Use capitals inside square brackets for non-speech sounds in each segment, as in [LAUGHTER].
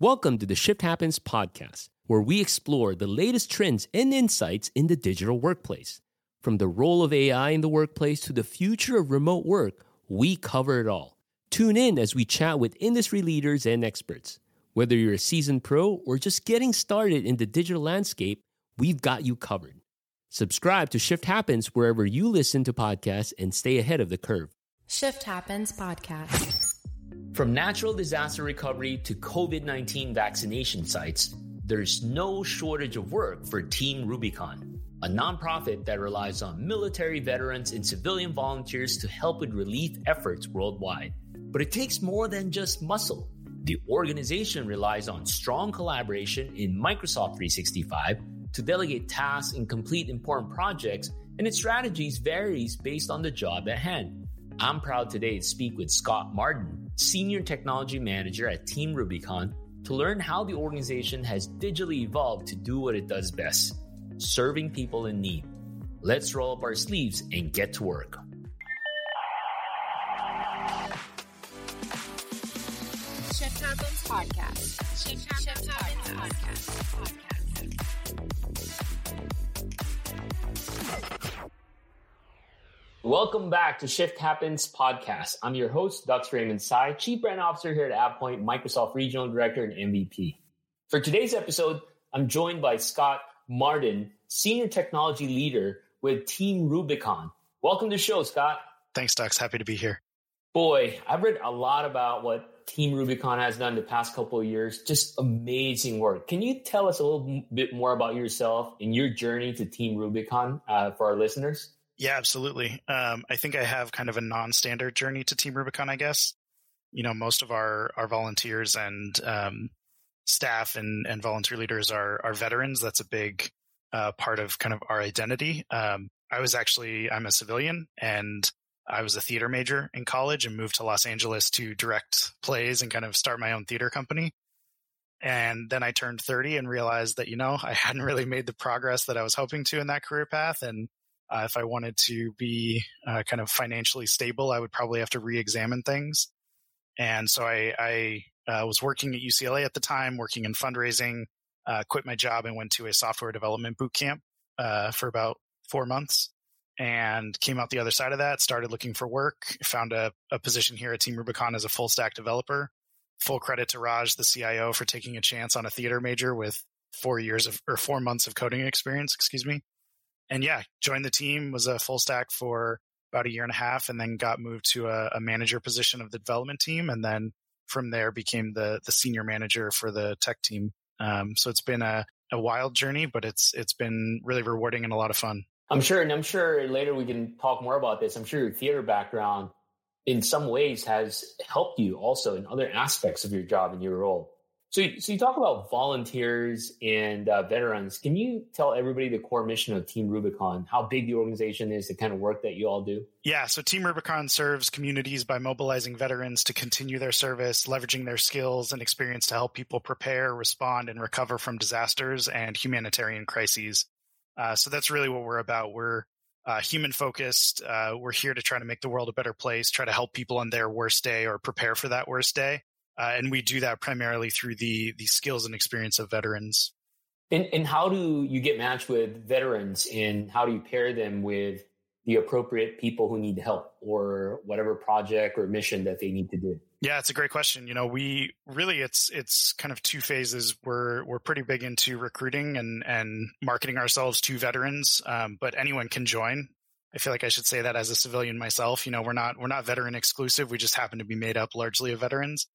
Welcome to the Shift Happens podcast, where we explore the latest trends and insights in the digital workplace. From the role of AI in the workplace to the future of remote work, we cover it all. Tune in as we chat with industry leaders and experts. Whether you're a seasoned pro or just getting started in the digital landscape, we've got you covered. Subscribe to Shift Happens wherever you listen to podcasts and stay ahead of the curve. Shift Happens Podcast. From natural disaster recovery to COVID 19 vaccination sites, there's no shortage of work for Team Rubicon, a nonprofit that relies on military veterans and civilian volunteers to help with relief efforts worldwide. But it takes more than just muscle. The organization relies on strong collaboration in Microsoft 365 to delegate tasks and complete important projects, and its strategies varies based on the job at hand. I'm proud today to speak with Scott Martin, Senior Technology Manager at Team Rubicon, to learn how the organization has digitally evolved to do what it does best serving people in need. Let's roll up our sleeves and get to work. Podcast. Happens, Podcast. Welcome back to Shift Happens podcast. I'm your host, Dux Raymond Sy, Chief Brand Officer here at AvePoint, Microsoft Regional Director and MVP. For today's episode, I'm joined by Scott Martin, Senior Technology Leader with Team Rubicon. Welcome to the show, Scott. Thanks, Dux. Happy to be here. Boy, I've read a lot about what Team Rubicon has done the past couple of years. Just amazing work. Can you tell us a little bit more about yourself and your journey to Team Rubicon uh, for our listeners? Yeah, absolutely. Um, I think I have kind of a non-standard journey to Team Rubicon. I guess you know most of our our volunteers and um, staff and and volunteer leaders are are veterans. That's a big uh, part of kind of our identity. Um, I was actually I'm a civilian and I was a theater major in college and moved to Los Angeles to direct plays and kind of start my own theater company. And then I turned 30 and realized that, you know, I hadn't really made the progress that I was hoping to in that career path. And uh, if I wanted to be uh, kind of financially stable, I would probably have to re-examine things. And so I, I uh, was working at UCLA at the time, working in fundraising. Uh, quit my job and went to a software development boot camp uh, for about four months, and came out the other side of that. Started looking for work. Found a, a position here at Team Rubicon as a full stack developer. Full credit to Raj, the CIO, for taking a chance on a theater major with four years of or four months of coding experience. Excuse me and yeah, joined the team, was a full stack for about a year and a half, and then got moved to a, a manager position of the development team, and then from there became the the senior manager for the tech team. Um, so it's been a, a wild journey, but it's it's been really rewarding and a lot of fun. I'm sure, and I'm sure later we can talk more about this. I'm sure your theater background, in some ways, has helped you also in other aspects of your job and your role. So, so you talk about volunteers and uh, veterans. Can you tell everybody the core mission of Team Rubicon, how big the organization is, the kind of work that you all do? Yeah, so Team Rubicon serves communities by mobilizing veterans to continue their service, leveraging their skills and experience to help people prepare, respond, and recover from disasters and humanitarian crises. Uh, so that's really what we're about. We're uh, human focused. Uh, we're here to try to make the world a better place, try to help people on their worst day or prepare for that worst day. Uh, and we do that primarily through the the skills and experience of veterans. And, and how do you get matched with veterans and how do you pair them with the appropriate people who need help or whatever project or mission that they need to do? Yeah, it's a great question. You know, we really it's it's kind of two phases. We're we're pretty big into recruiting and and marketing ourselves to veterans, um, but anyone can join. I feel like I should say that as a civilian myself. You know, we're not we're not veteran exclusive. We just happen to be made up largely of veterans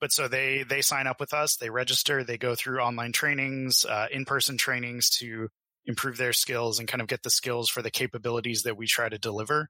but so they they sign up with us they register they go through online trainings uh, in-person trainings to improve their skills and kind of get the skills for the capabilities that we try to deliver.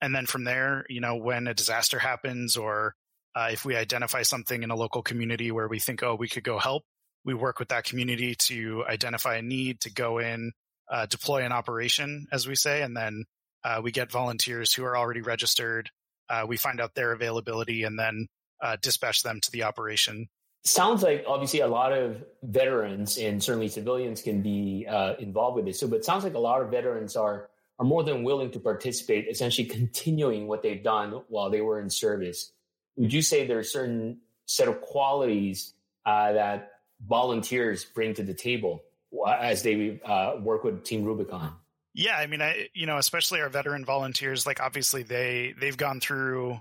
And then from there you know when a disaster happens or uh, if we identify something in a local community where we think oh we could go help we work with that community to identify a need to go in uh, deploy an operation as we say and then uh, we get volunteers who are already registered uh, we find out their availability and then uh, dispatch them to the operation. Sounds like obviously a lot of veterans and certainly civilians can be uh, involved with this. So, but it sounds like a lot of veterans are are more than willing to participate, essentially continuing what they've done while they were in service. Would you say there are certain set of qualities uh, that volunteers bring to the table as they uh, work with Team Rubicon? Yeah, I mean, I you know, especially our veteran volunteers, like obviously they they've gone through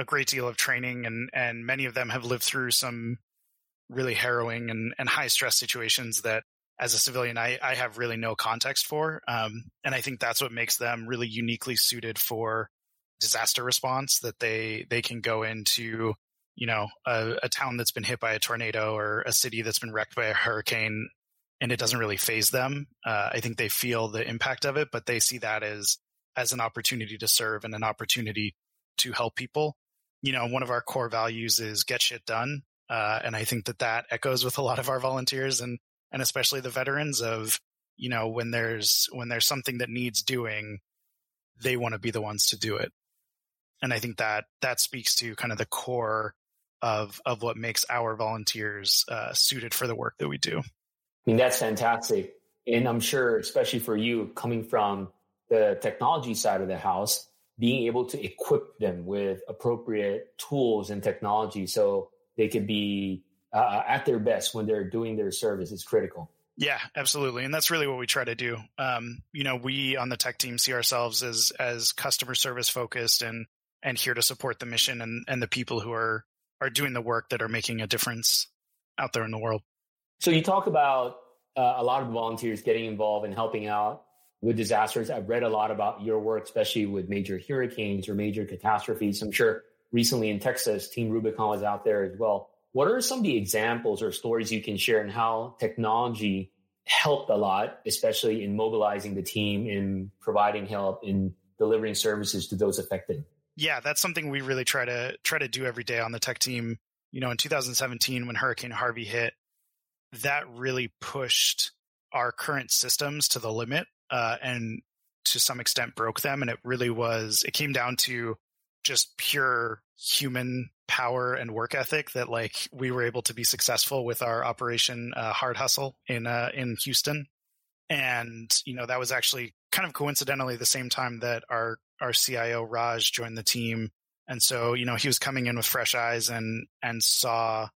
a great deal of training, and and many of them have lived through some really harrowing and, and high stress situations that as a civilian I, I have really no context for um, and i think that's what makes them really uniquely suited for disaster response that they they can go into you know a, a town that's been hit by a tornado or a city that's been wrecked by a hurricane and it doesn't really phase them. Uh, i think they feel the impact of it but they see that as as an opportunity to serve and an opportunity to help people you know one of our core values is get shit done uh, and I think that that echoes with a lot of our volunteers and, and especially the veterans of, you know, when there's, when there's something that needs doing, they want to be the ones to do it. And I think that that speaks to kind of the core of, of what makes our volunteers uh, suited for the work that we do. I mean, that's fantastic. And I'm sure, especially for you coming from the technology side of the house, being able to equip them with appropriate tools and technology so they could be uh, at their best when they're doing their service is critical. Yeah, absolutely, and that's really what we try to do. Um, you know, we on the tech team see ourselves as as customer service focused and and here to support the mission and and the people who are are doing the work that are making a difference out there in the world. So you talk about uh, a lot of volunteers getting involved and helping out with disasters. I've read a lot about your work, especially with major hurricanes or major catastrophes. I'm sure recently in Texas, Team Rubicon was out there as well. What are some of the examples or stories you can share and how technology helped a lot, especially in mobilizing the team, in providing help, in delivering services to those affected? Yeah, that's something we really try to try to do every day on the tech team. You know, in 2017 when Hurricane Harvey hit, that really pushed our current systems to the limit uh, and to some extent broke them. And it really was, it came down to just pure human power and work ethic that like we were able to be successful with our operation uh, hard hustle in uh, in Houston and you know that was actually kind of coincidentally the same time that our our CIO Raj joined the team and so you know he was coming in with fresh eyes and and saw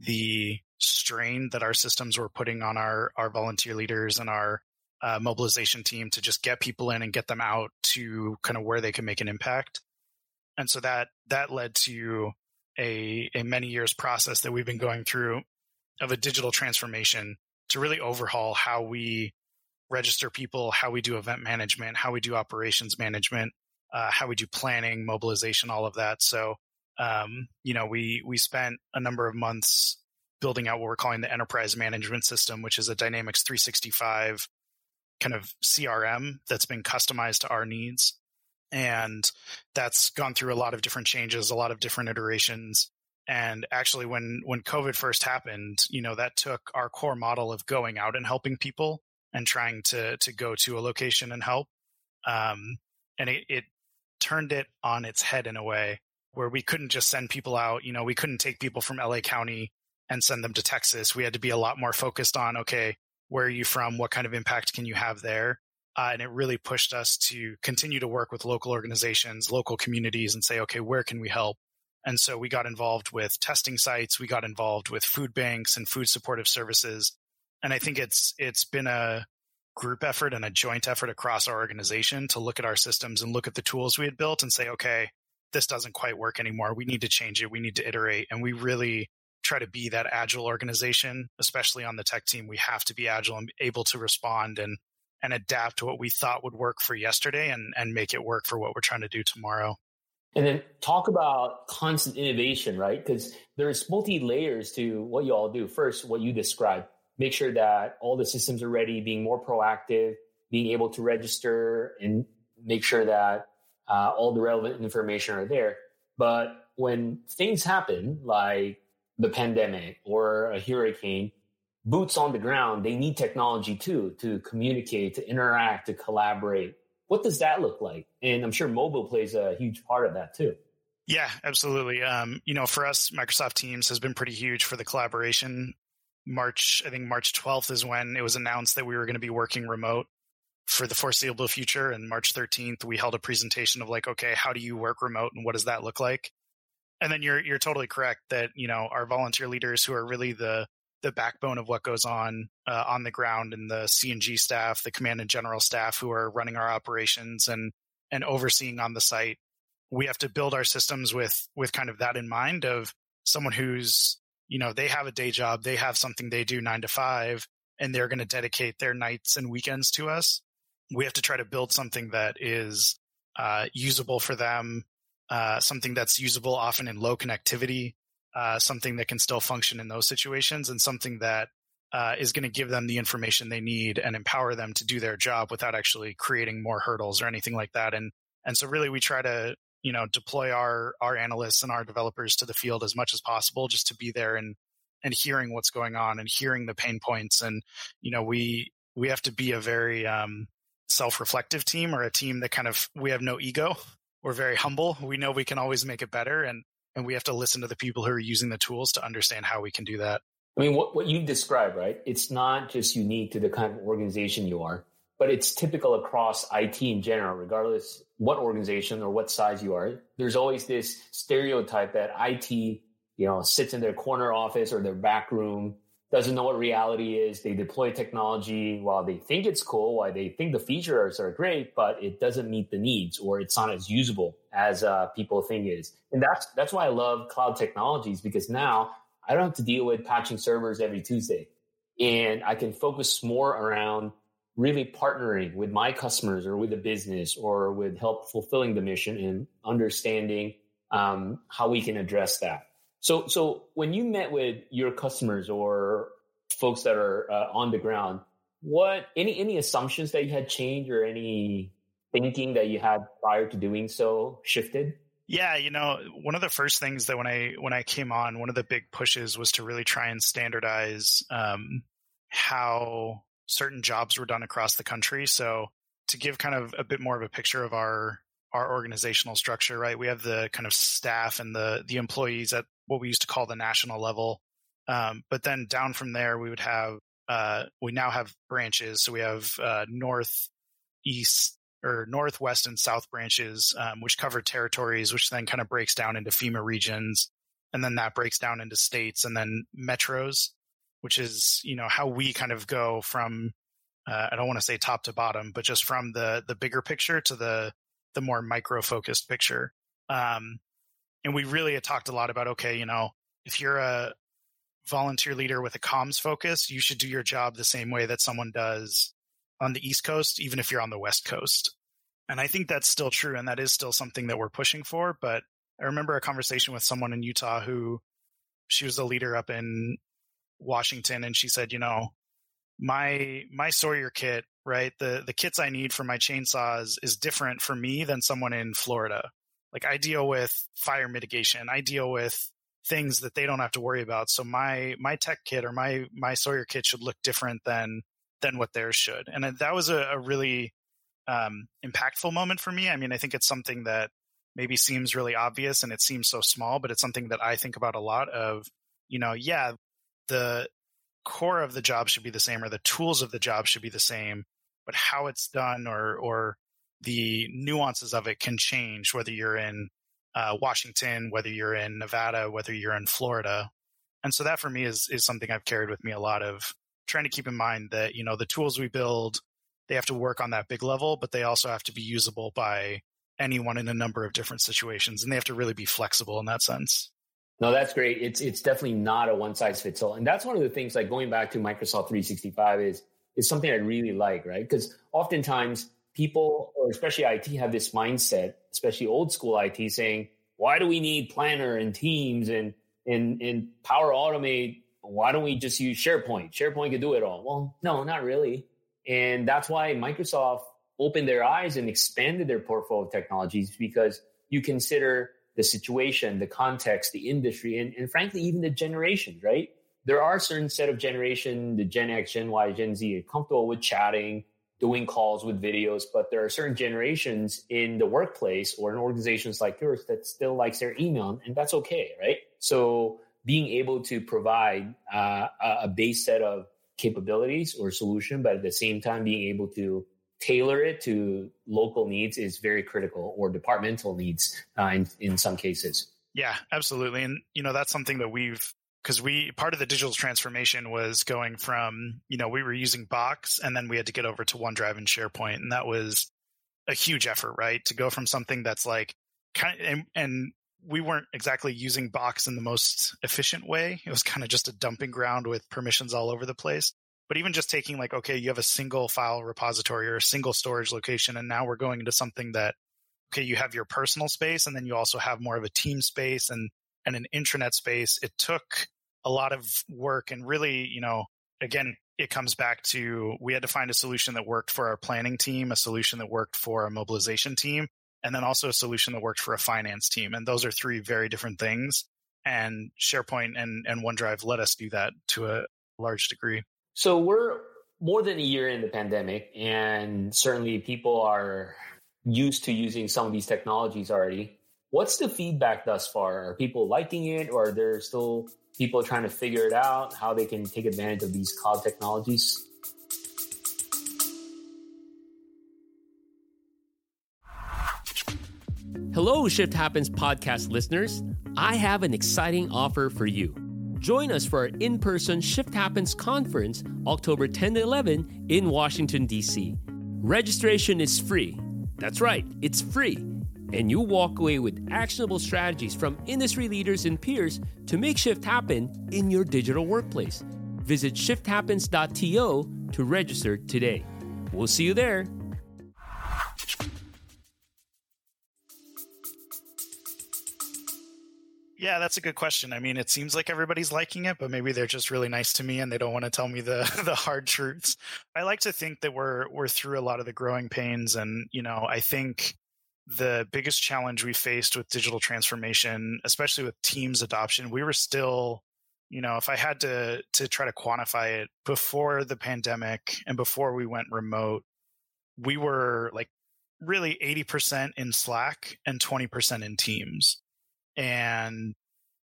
the strain that our systems were putting on our our volunteer leaders and our uh, mobilization team to just get people in and get them out to kind of where they can make an impact and so that that led to a a many years process that we've been going through of a digital transformation to really overhaul how we register people, how we do event management, how we do operations management, uh, how we do planning, mobilization, all of that. So, um, you know, we we spent a number of months building out what we're calling the enterprise management system, which is a Dynamics 365 kind of CRM that's been customized to our needs and that's gone through a lot of different changes, a lot of different iterations. And actually, when when COVID first happened, you know that took our core model of going out and helping people and trying to to go to a location and help, um, and it, it turned it on its head in a way where we couldn't just send people out. You know, we couldn't take people from LA County and send them to Texas. We had to be a lot more focused on okay, where are you from? What kind of impact can you have there? Uh, and it really pushed us to continue to work with local organizations, local communities, and say, okay, where can we help? And so we got involved with testing sites. We got involved with food banks and food supportive services. And I think it's it's been a group effort and a joint effort across our organization to look at our systems and look at the tools we had built and say, okay, this doesn't quite work anymore. We need to change it. We need to iterate. And we really try to be that agile organization, especially on the tech team. We have to be agile and able to respond and and adapt what we thought would work for yesterday and, and make it work for what we're trying to do tomorrow. And then talk about constant innovation, right? Because there's multi layers to what you all do. First, what you described, make sure that all the systems are ready, being more proactive, being able to register and make sure that uh, all the relevant information are there. But when things happen, like the pandemic or a hurricane, boots on the ground, they need technology too to communicate, to interact, to collaborate. What does that look like? And I'm sure mobile plays a huge part of that too. Yeah, absolutely. Um, you know, for us, Microsoft Teams has been pretty huge for the collaboration. March, I think March 12th is when it was announced that we were going to be working remote for the foreseeable future. And March 13th, we held a presentation of like, okay, how do you work remote and what does that look like? And then you're you're totally correct that you know our volunteer leaders who are really the the backbone of what goes on uh, on the ground and the CNG staff, the command and general staff who are running our operations and and overseeing on the site. We have to build our systems with with kind of that in mind of someone who's you know they have a day job, they have something they do nine to five, and they're going to dedicate their nights and weekends to us. We have to try to build something that is uh, usable for them, uh, something that's usable often in low connectivity, uh, something that can still function in those situations, and something that uh, is going to give them the information they need and empower them to do their job without actually creating more hurdles or anything like that. And and so really we try to you know deploy our our analysts and our developers to the field as much as possible just to be there and and hearing what's going on and hearing the pain points and you know we we have to be a very um, self-reflective team or a team that kind of we have no ego we're very humble we know we can always make it better and and we have to listen to the people who are using the tools to understand how we can do that. I mean, what, what you described, right? It's not just unique to the kind of organization you are, but it's typical across IT in general, regardless what organization or what size you are. There's always this stereotype that IT, you know, sits in their corner office or their back room doesn't know what reality is. They deploy technology while they think it's cool, while they think the features are great, but it doesn't meet the needs or it's not as usable as uh, people think it is. And that's that's why I love cloud technologies because now I don't have to deal with patching servers every Tuesday, and I can focus more around really partnering with my customers or with the business or with help fulfilling the mission and understanding um, how we can address that. So, so when you met with your customers or folks that are uh, on the ground, what any any assumptions that you had changed or any thinking that you had prior to doing so shifted? Yeah, you know, one of the first things that when I when I came on, one of the big pushes was to really try and standardize um, how certain jobs were done across the country. So to give kind of a bit more of a picture of our our organizational structure, right? We have the kind of staff and the the employees at what we used to call the national level. Um, but then down from there, we would have uh, we now have branches. So we have uh, north, east, or northwest and south branches, um, which cover territories, which then kind of breaks down into FEMA regions, and then that breaks down into states, and then metros, which is you know how we kind of go from uh, I don't want to say top to bottom, but just from the the bigger picture to the the more micro focused picture. Um, and we really had talked a lot about okay, you know, if you're a volunteer leader with a comms focus, you should do your job the same way that someone does on the East Coast, even if you're on the West Coast. And I think that's still true, and that is still something that we're pushing for. But I remember a conversation with someone in Utah who she was a leader up in Washington, and she said, you know, my my Sawyer kit, right? The the kits I need for my chainsaws is different for me than someone in Florida. Like I deal with fire mitigation. I deal with things that they don't have to worry about. So my my tech kit or my my Sawyer kit should look different than than what theirs should. And that was a, a really um, impactful moment for me. I mean, I think it's something that maybe seems really obvious and it seems so small, but it's something that I think about a lot. Of you know, yeah, the core of the job should be the same or the tools of the job should be the same, but how it's done or or the nuances of it can change whether you're in uh, Washington, whether you're in Nevada, whether you're in Florida. And so that for me is is something I've carried with me a lot of trying to keep in mind that, you know, the tools we build, they have to work on that big level, but they also have to be usable by anyone in a number of different situations. And they have to really be flexible in that sense. No, that's great. It's it's definitely not a one size fits all. And that's one of the things like going back to Microsoft 365 is is something I really like, right? Because oftentimes people, or especially IT, have this mindset, especially old school IT, saying, "Why do we need Planner and Teams and and and Power Automate? Why don't we just use SharePoint? SharePoint can do it all." Well, no, not really. And that's why Microsoft opened their eyes and expanded their portfolio of technologies because you consider the situation, the context, the industry, and, and frankly, even the generations, right? There are certain set of generation, the Gen X, Gen Y, Gen Z, are comfortable with chatting, doing calls with videos, but there are certain generations in the workplace or in organizations like yours that still likes their email, and that's okay, right? So being able to provide uh, a base set of capabilities or solution, but at the same time being able to tailor it to local needs is very critical or departmental needs uh, in, in some cases. Yeah, absolutely. And, you know, that's something that we've, because we, part of the digital transformation was going from, you know, we were using Box and then we had to get over to OneDrive and SharePoint. And that was a huge effort, right? To go from something that's like kind of, and, and we weren't exactly using Box in the most efficient way. It was kind of just a dumping ground with permissions all over the place. But even just taking like, okay, you have a single file repository or a single storage location, and now we're going into something that, okay, you have your personal space, and then you also have more of a team space and and an intranet space. It took a lot of work, and really, you know, again, it comes back to we had to find a solution that worked for our planning team, a solution that worked for a mobilization team, and then also a solution that worked for a finance team. And those are three very different things. And SharePoint and, and OneDrive let us do that to a large degree. So we're more than a year in the pandemic, and certainly people are used to using some of these technologies already. What's the feedback thus far? Are people liking it, or are there still people trying to figure it out how they can take advantage of these cloud technologies? Hello, Shift Happens podcast listeners. I have an exciting offer for you. Join us for our in person Shift Happens conference October 10 to 11 in Washington, D.C. Registration is free. That's right, it's free. And you walk away with actionable strategies from industry leaders and peers to make shift happen in your digital workplace. Visit shifthappens.to to register today. We'll see you there. Yeah, that's a good question. I mean, it seems like everybody's liking it, but maybe they're just really nice to me and they don't want to tell me the [LAUGHS] the hard truths. I like to think that we're we're through a lot of the growing pains and, you know, I think the biggest challenge we faced with digital transformation, especially with Teams adoption, we were still, you know, if I had to to try to quantify it before the pandemic and before we went remote, we were like really 80% in Slack and 20% in Teams. And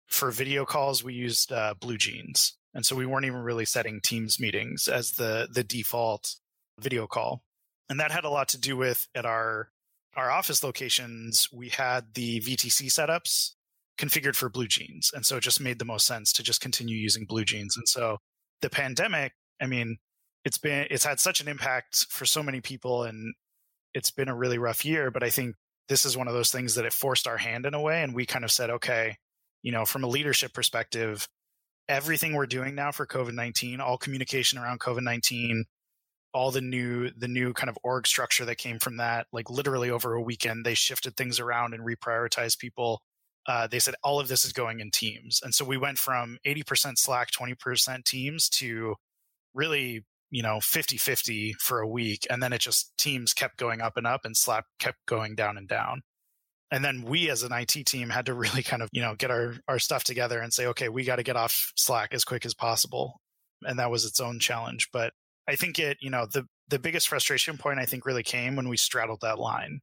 for video calls we used uh, BlueJeans, and so we weren't even really setting Teams meetings as the the default video call, and that had a lot to do with at our our office locations we had the VTC setups configured for BlueJeans, and so it just made the most sense to just continue using BlueJeans, and so the pandemic, I mean, it's been it's had such an impact for so many people and it's been a really rough year but i think this is one of those things that it forced our hand in a way and we kind of said okay you know from a leadership perspective everything we're doing now for covid-19 all communication around covid-19 all the new the new kind of org structure that came from that like literally over a weekend they shifted things around and reprioritized people. Uh, they said all of this is going in teams. And so we went from 80% slack 20% teams to really you know 50 50 for a week. And then it just teams kept going up and up and slack kept going down and down. And then we as an IT team had to [LAUGHS] really kind of you know get our our stuff together and say okay we got to get off slack as quick as possible. And that was its own challenge. But i think it you know the the biggest frustration point i think really came when we straddled that line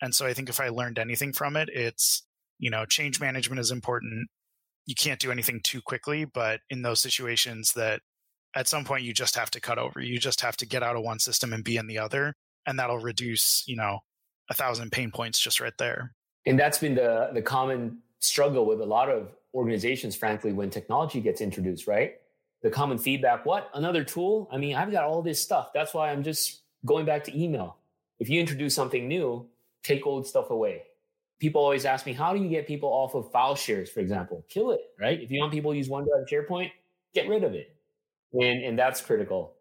and so i think if i learned anything from it it's you know change management is important you can't do anything too quickly but in those situations that at some point you just have to cut over. You just have to get out of one system and be in the other. And that'll reduce, you know, a thousand pain points just right there. And that's been the the common struggle with a lot of organizations, frankly, when technology gets introduced, right? The common feedback, what? Another tool? I mean, I've got all this stuff. That's why I'm just going back to email. If you introduce something new, take old stuff away. People always ask me, how do you get people off of file shares, for example? Kill it, right? If you want people to use OneDrive SharePoint, get rid of it and and that's critical.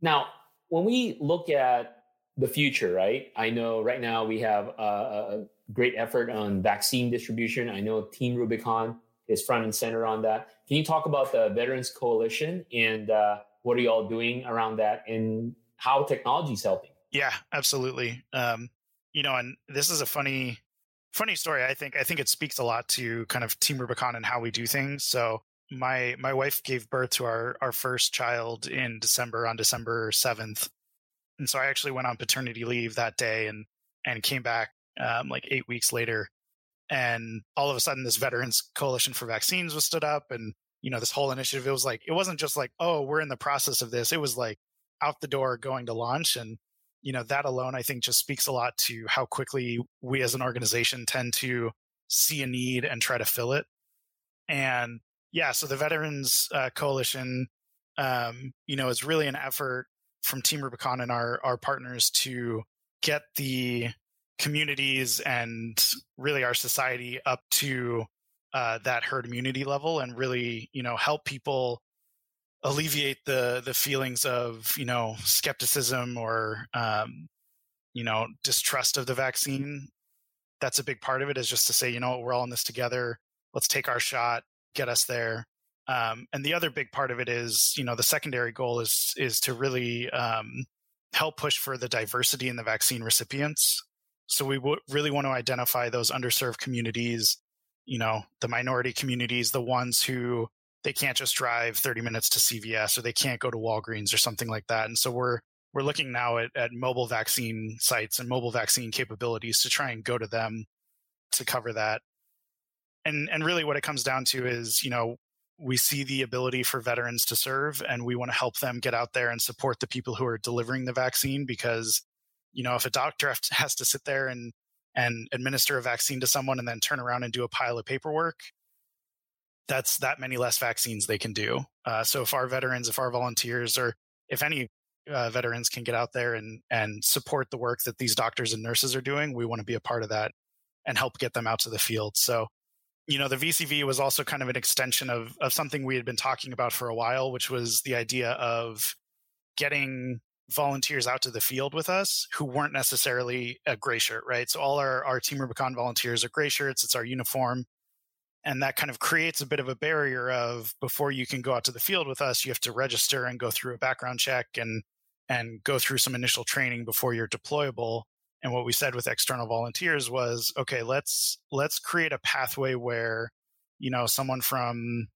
Now, when we look at the future, right? I know right now we have a, a great effort on vaccine distribution. I know Team Rubicon is front and center on that. Can you talk about the Veterans Coalition and uh, what are you all doing around that and how technology is helping? Yeah, absolutely. Um, you know, and this is a funny, funny story. I think I think it speaks a lot to kind of Team Rubicon and how we do things. So my my wife gave birth to our our first child in December on December 7th. And so I actually went on paternity leave that day and and came back um, like 8 weeks later and all of a sudden this veterans coalition for vaccines was stood up and you know this whole initiative it was like it wasn't just like oh we're in the process of this it was like out the door going to launch and you know that alone i think just speaks a lot to how quickly we as an organization tend to see a need and try to fill it. And yeah, so the Veterans uh, Coalition, um, you know, is really an effort from Team Rubicon and our our partners to get the communities and really our society up to uh, that herd immunity level and really you know help people alleviate the the feelings of you know skepticism or um, you know distrust of the vaccine. That's a big part of it is just to say you know we're all in this together. Let's take our shot. Get us there. Um, and the other big part of it is you know the secondary goal is is to really um, help push for the diversity in the vaccine recipients so we w- really want to identify those underserved communities you know the minority communities the ones who they can't just drive 30 minutes to CVS or they can't go to Walgreens or something like that. And so we're we're looking now at, at mobile vaccine sites and mobile vaccine capabilities to try and go to them to cover that. And and really what it comes down to is, you know, we see the ability for veterans to serve and we want to help them get out there and support the people who are delivering the vaccine because you know if a doctor [LAUGHS] has to sit there and and administer a vaccine to someone and then turn around and do a pile of paperwork that's that many less vaccines they can do. Uh, so if our veterans, if our volunteers, or if any uh, veterans can get out there and and support the work that these doctors and nurses are doing, we want to be a part of that and help get them out to the field. So, you know, the VCV was also kind of an extension of of something we had been talking about for a while, which was the idea of getting volunteers out to the field with us who weren't necessarily a gray shirt, right? So all our, our Team Rubicon volunteers are gray shirts. It's our uniform and that kind of creates a bit of a barrier of before you can go out to the field with us you have to register and go through a background check and and go through some initial training before you're deployable and what we said with external volunteers was okay let's let's create a pathway where you know someone from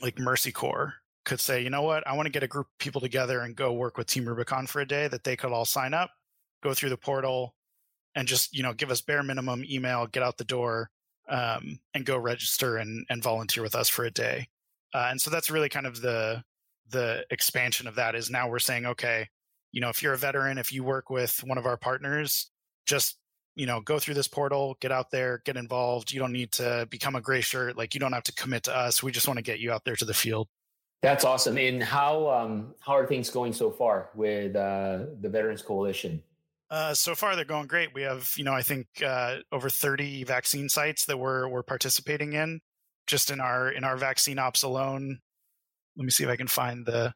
like mercy corps could say you know what i want to get a group of people together and go work with team rubicon for a day that they could all sign up go through the portal and just you know give us bare minimum email get out the door um, and go register and, and volunteer with us for a day. Uh, and so that's really kind of the the expansion of that is now we're saying, okay, you know, if you're a veteran, if you work with one of our partners, just you know, go through this portal, get out there, get involved. You don't need to become a gray shirt. Like you don't have to commit to us. We just want to get you out there to the field. That's awesome. And how um, how are things going so far with uh, the Veterans Coalition? Uh, so far, they're going great. We have, you know, I think uh, over 30 vaccine sites that we're we're participating in, just in our in our vaccine ops alone. Let me see if I can find the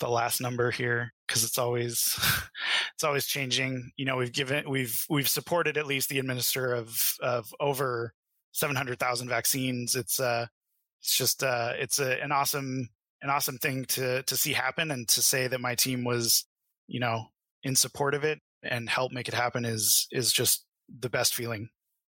the last number here because it's always [LAUGHS] it's always changing. You know, we've given we've we've supported at least the administer of of over 700,000 vaccines. It's uh it's just uh it's a, an awesome an awesome thing to to see happen and to say that my team was you know in support of it and help make it happen is is just the best feeling.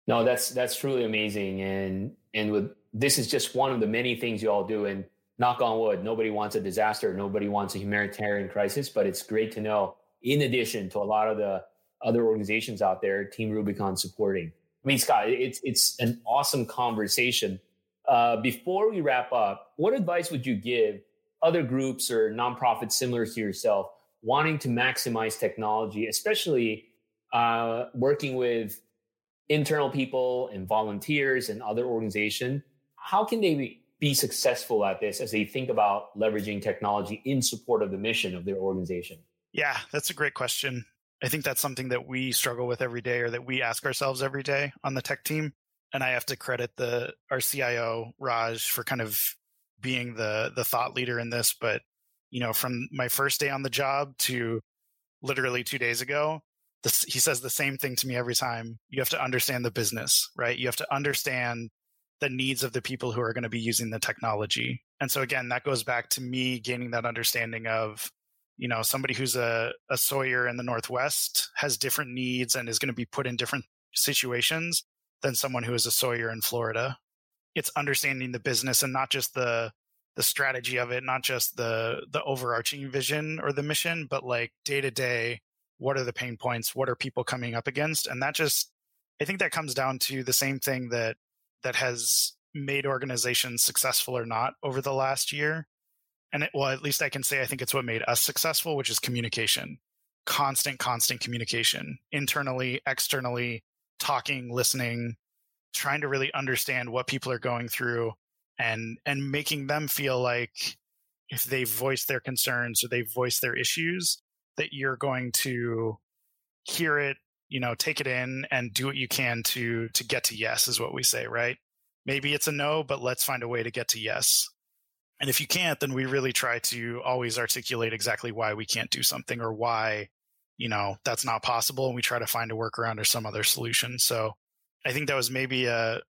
No, that's that's truly amazing, and and with this is just one of the many things you all do. And knock on wood, nobody wants a disaster, nobody wants a humanitarian crisis, but it's great to know. In addition to a lot of the other organizations out there, Team Rubicon supporting. I mean, Scott, it's it's an awesome conversation. Uh, before we wrap up, what advice would you give other groups or nonprofits similar to yourself wanting to maximize technology, especially uh, working with internal people and volunteers and other organizations, how can they be successful at this as they think about leveraging technology in support of the mission of their organization? Yeah, that's a great question. I think that's something that we struggle with every day or that we ask ourselves every day on the tech team. And I have to credit the our CIO Raj for kind of being the the thought leader in this, but you know, from my first day on the job to literally two days ago, he says the same thing to me every time. You have to understand the business, right? You have to understand the needs of the people who are going to be using the technology. And so again, that goes back to me gaining that understanding of, you know, somebody who's a, a Sawyer in the Northwest has different needs and is going to be put in different situations than someone who is a Sawyer in Florida. It's understanding the business and not just the the strategy of it, not just the the overarching vision or the mission, but like day to day, what are the pain points? What are people coming up against? And that just I think that comes down to the same thing that that has made organizations successful or not over the last year. And it, well, at least I can say I think it's what made us successful, which is communication. Constant, constant communication internally, externally, talking, listening, trying to really understand what people are going through and and making them feel like if they voice their concerns or they voice their issues that you're going to hear it you know take it in and do what you can to to get to yes is what we say right? Maybe it's a no but let's find a way to get to yes. And if you can't then we really try to always articulate exactly why we can't do something or why you know that's not possible and we try to find a workaround or some other solution so i think that was maybe a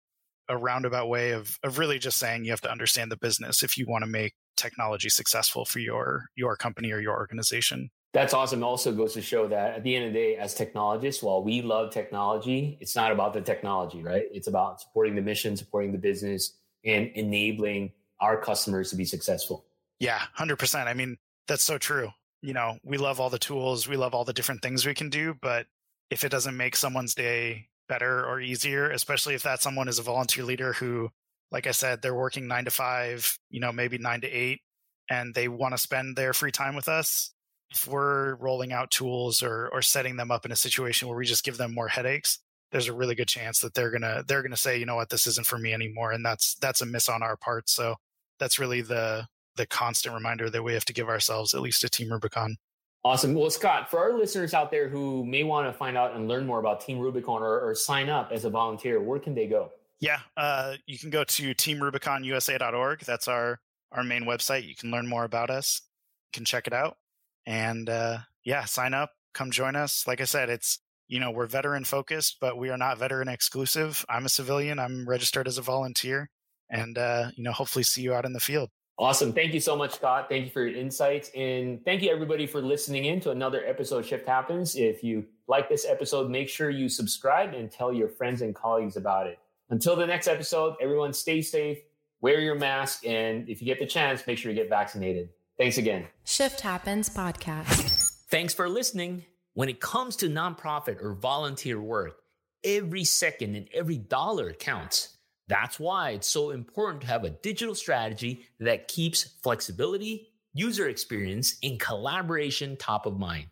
a roundabout way of of really just saying you have to understand the business if you want to make technology successful for your your company or your organization that's awesome. Also goes to show that at the end of the day, as technologists, while we love technology, it's not about the technology, right? It's about supporting the mission, supporting the business, and enabling our customers to be successful. Yeah, 100%. I mean, that's so true. You know, we love all the tools, we love all the different things we can do, but if it doesn't make someone's day better or easier, especially if that someone is a volunteer leader who, like I said, they're working nine to five, you know, maybe nine to eight, and they want to spend their free time with us, if we're rolling out tools or or setting them up in a situation where we just give them more headaches there's a really good chance that they're gonna they're gonna say you know what? This isn't for me anymore and that's that's a miss on our part so that's really the the constant reminder that we have to give ourselves at least a team rubicon. Awesome. Well scott for our listeners out there who may want to find out and learn more about team rubicon or, or sign up as a volunteer where can they go? Yeah uh, you can go to teamrubiconusa.org that's our our main website. You can learn more about us. You can check it out. And uh, yeah, sign up, come join us. Like I said, it's you know we're veteran focused, but we are not veteran exclusive. I'm a civilian. I'm registered as a volunteer, and uh, you know hopefully see you out in the field. Awesome. Thank you so much, Scott. Thank you for your insights. And thank you, everybody, for listening in to another episode of Shift Happens. If you like this episode, make sure you subscribe and tell your friends and colleagues about it. Until the next episode, everyone stay safe, wear your mask, and if you get the chance, make sure you get vaccinated. Thanks again. Shift Happens Podcast. Thanks for listening. When it comes to nonprofit or volunteer work, every second and every dollar counts. That's why it's so important to have a digital strategy that keeps flexibility, user experience, and collaboration top of mind.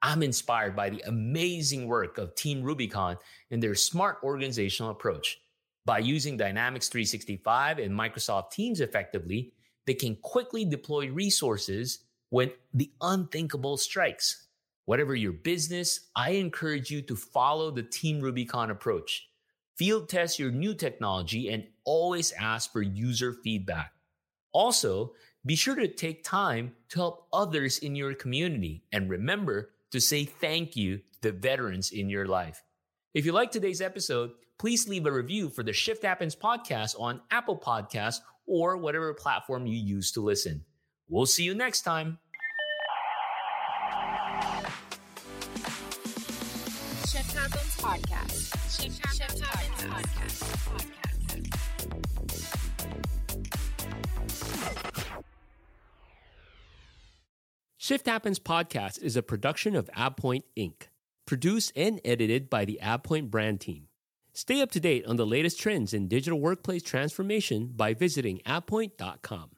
I'm inspired by the amazing work of Team Rubicon and their smart organizational approach. By using Dynamics 365 and Microsoft Teams effectively, they can quickly deploy resources when the unthinkable strikes. Whatever your business, I encourage you to follow the Team Rubicon approach. Field test your new technology and always ask for user feedback. Also, be sure to take time to help others in your community and remember to say thank you to the veterans in your life. If you like today's episode, please leave a review for the Shift Happens podcast on Apple Podcasts or whatever platform you use to listen. We'll see you next time. Shift Happens Podcast. Shift, Happens Podcast. Shift Happens Podcast is a production of AvePoint Inc., produced and edited by the AvePoint brand team. Stay up to date on the latest trends in digital workplace transformation by visiting avepoint.com.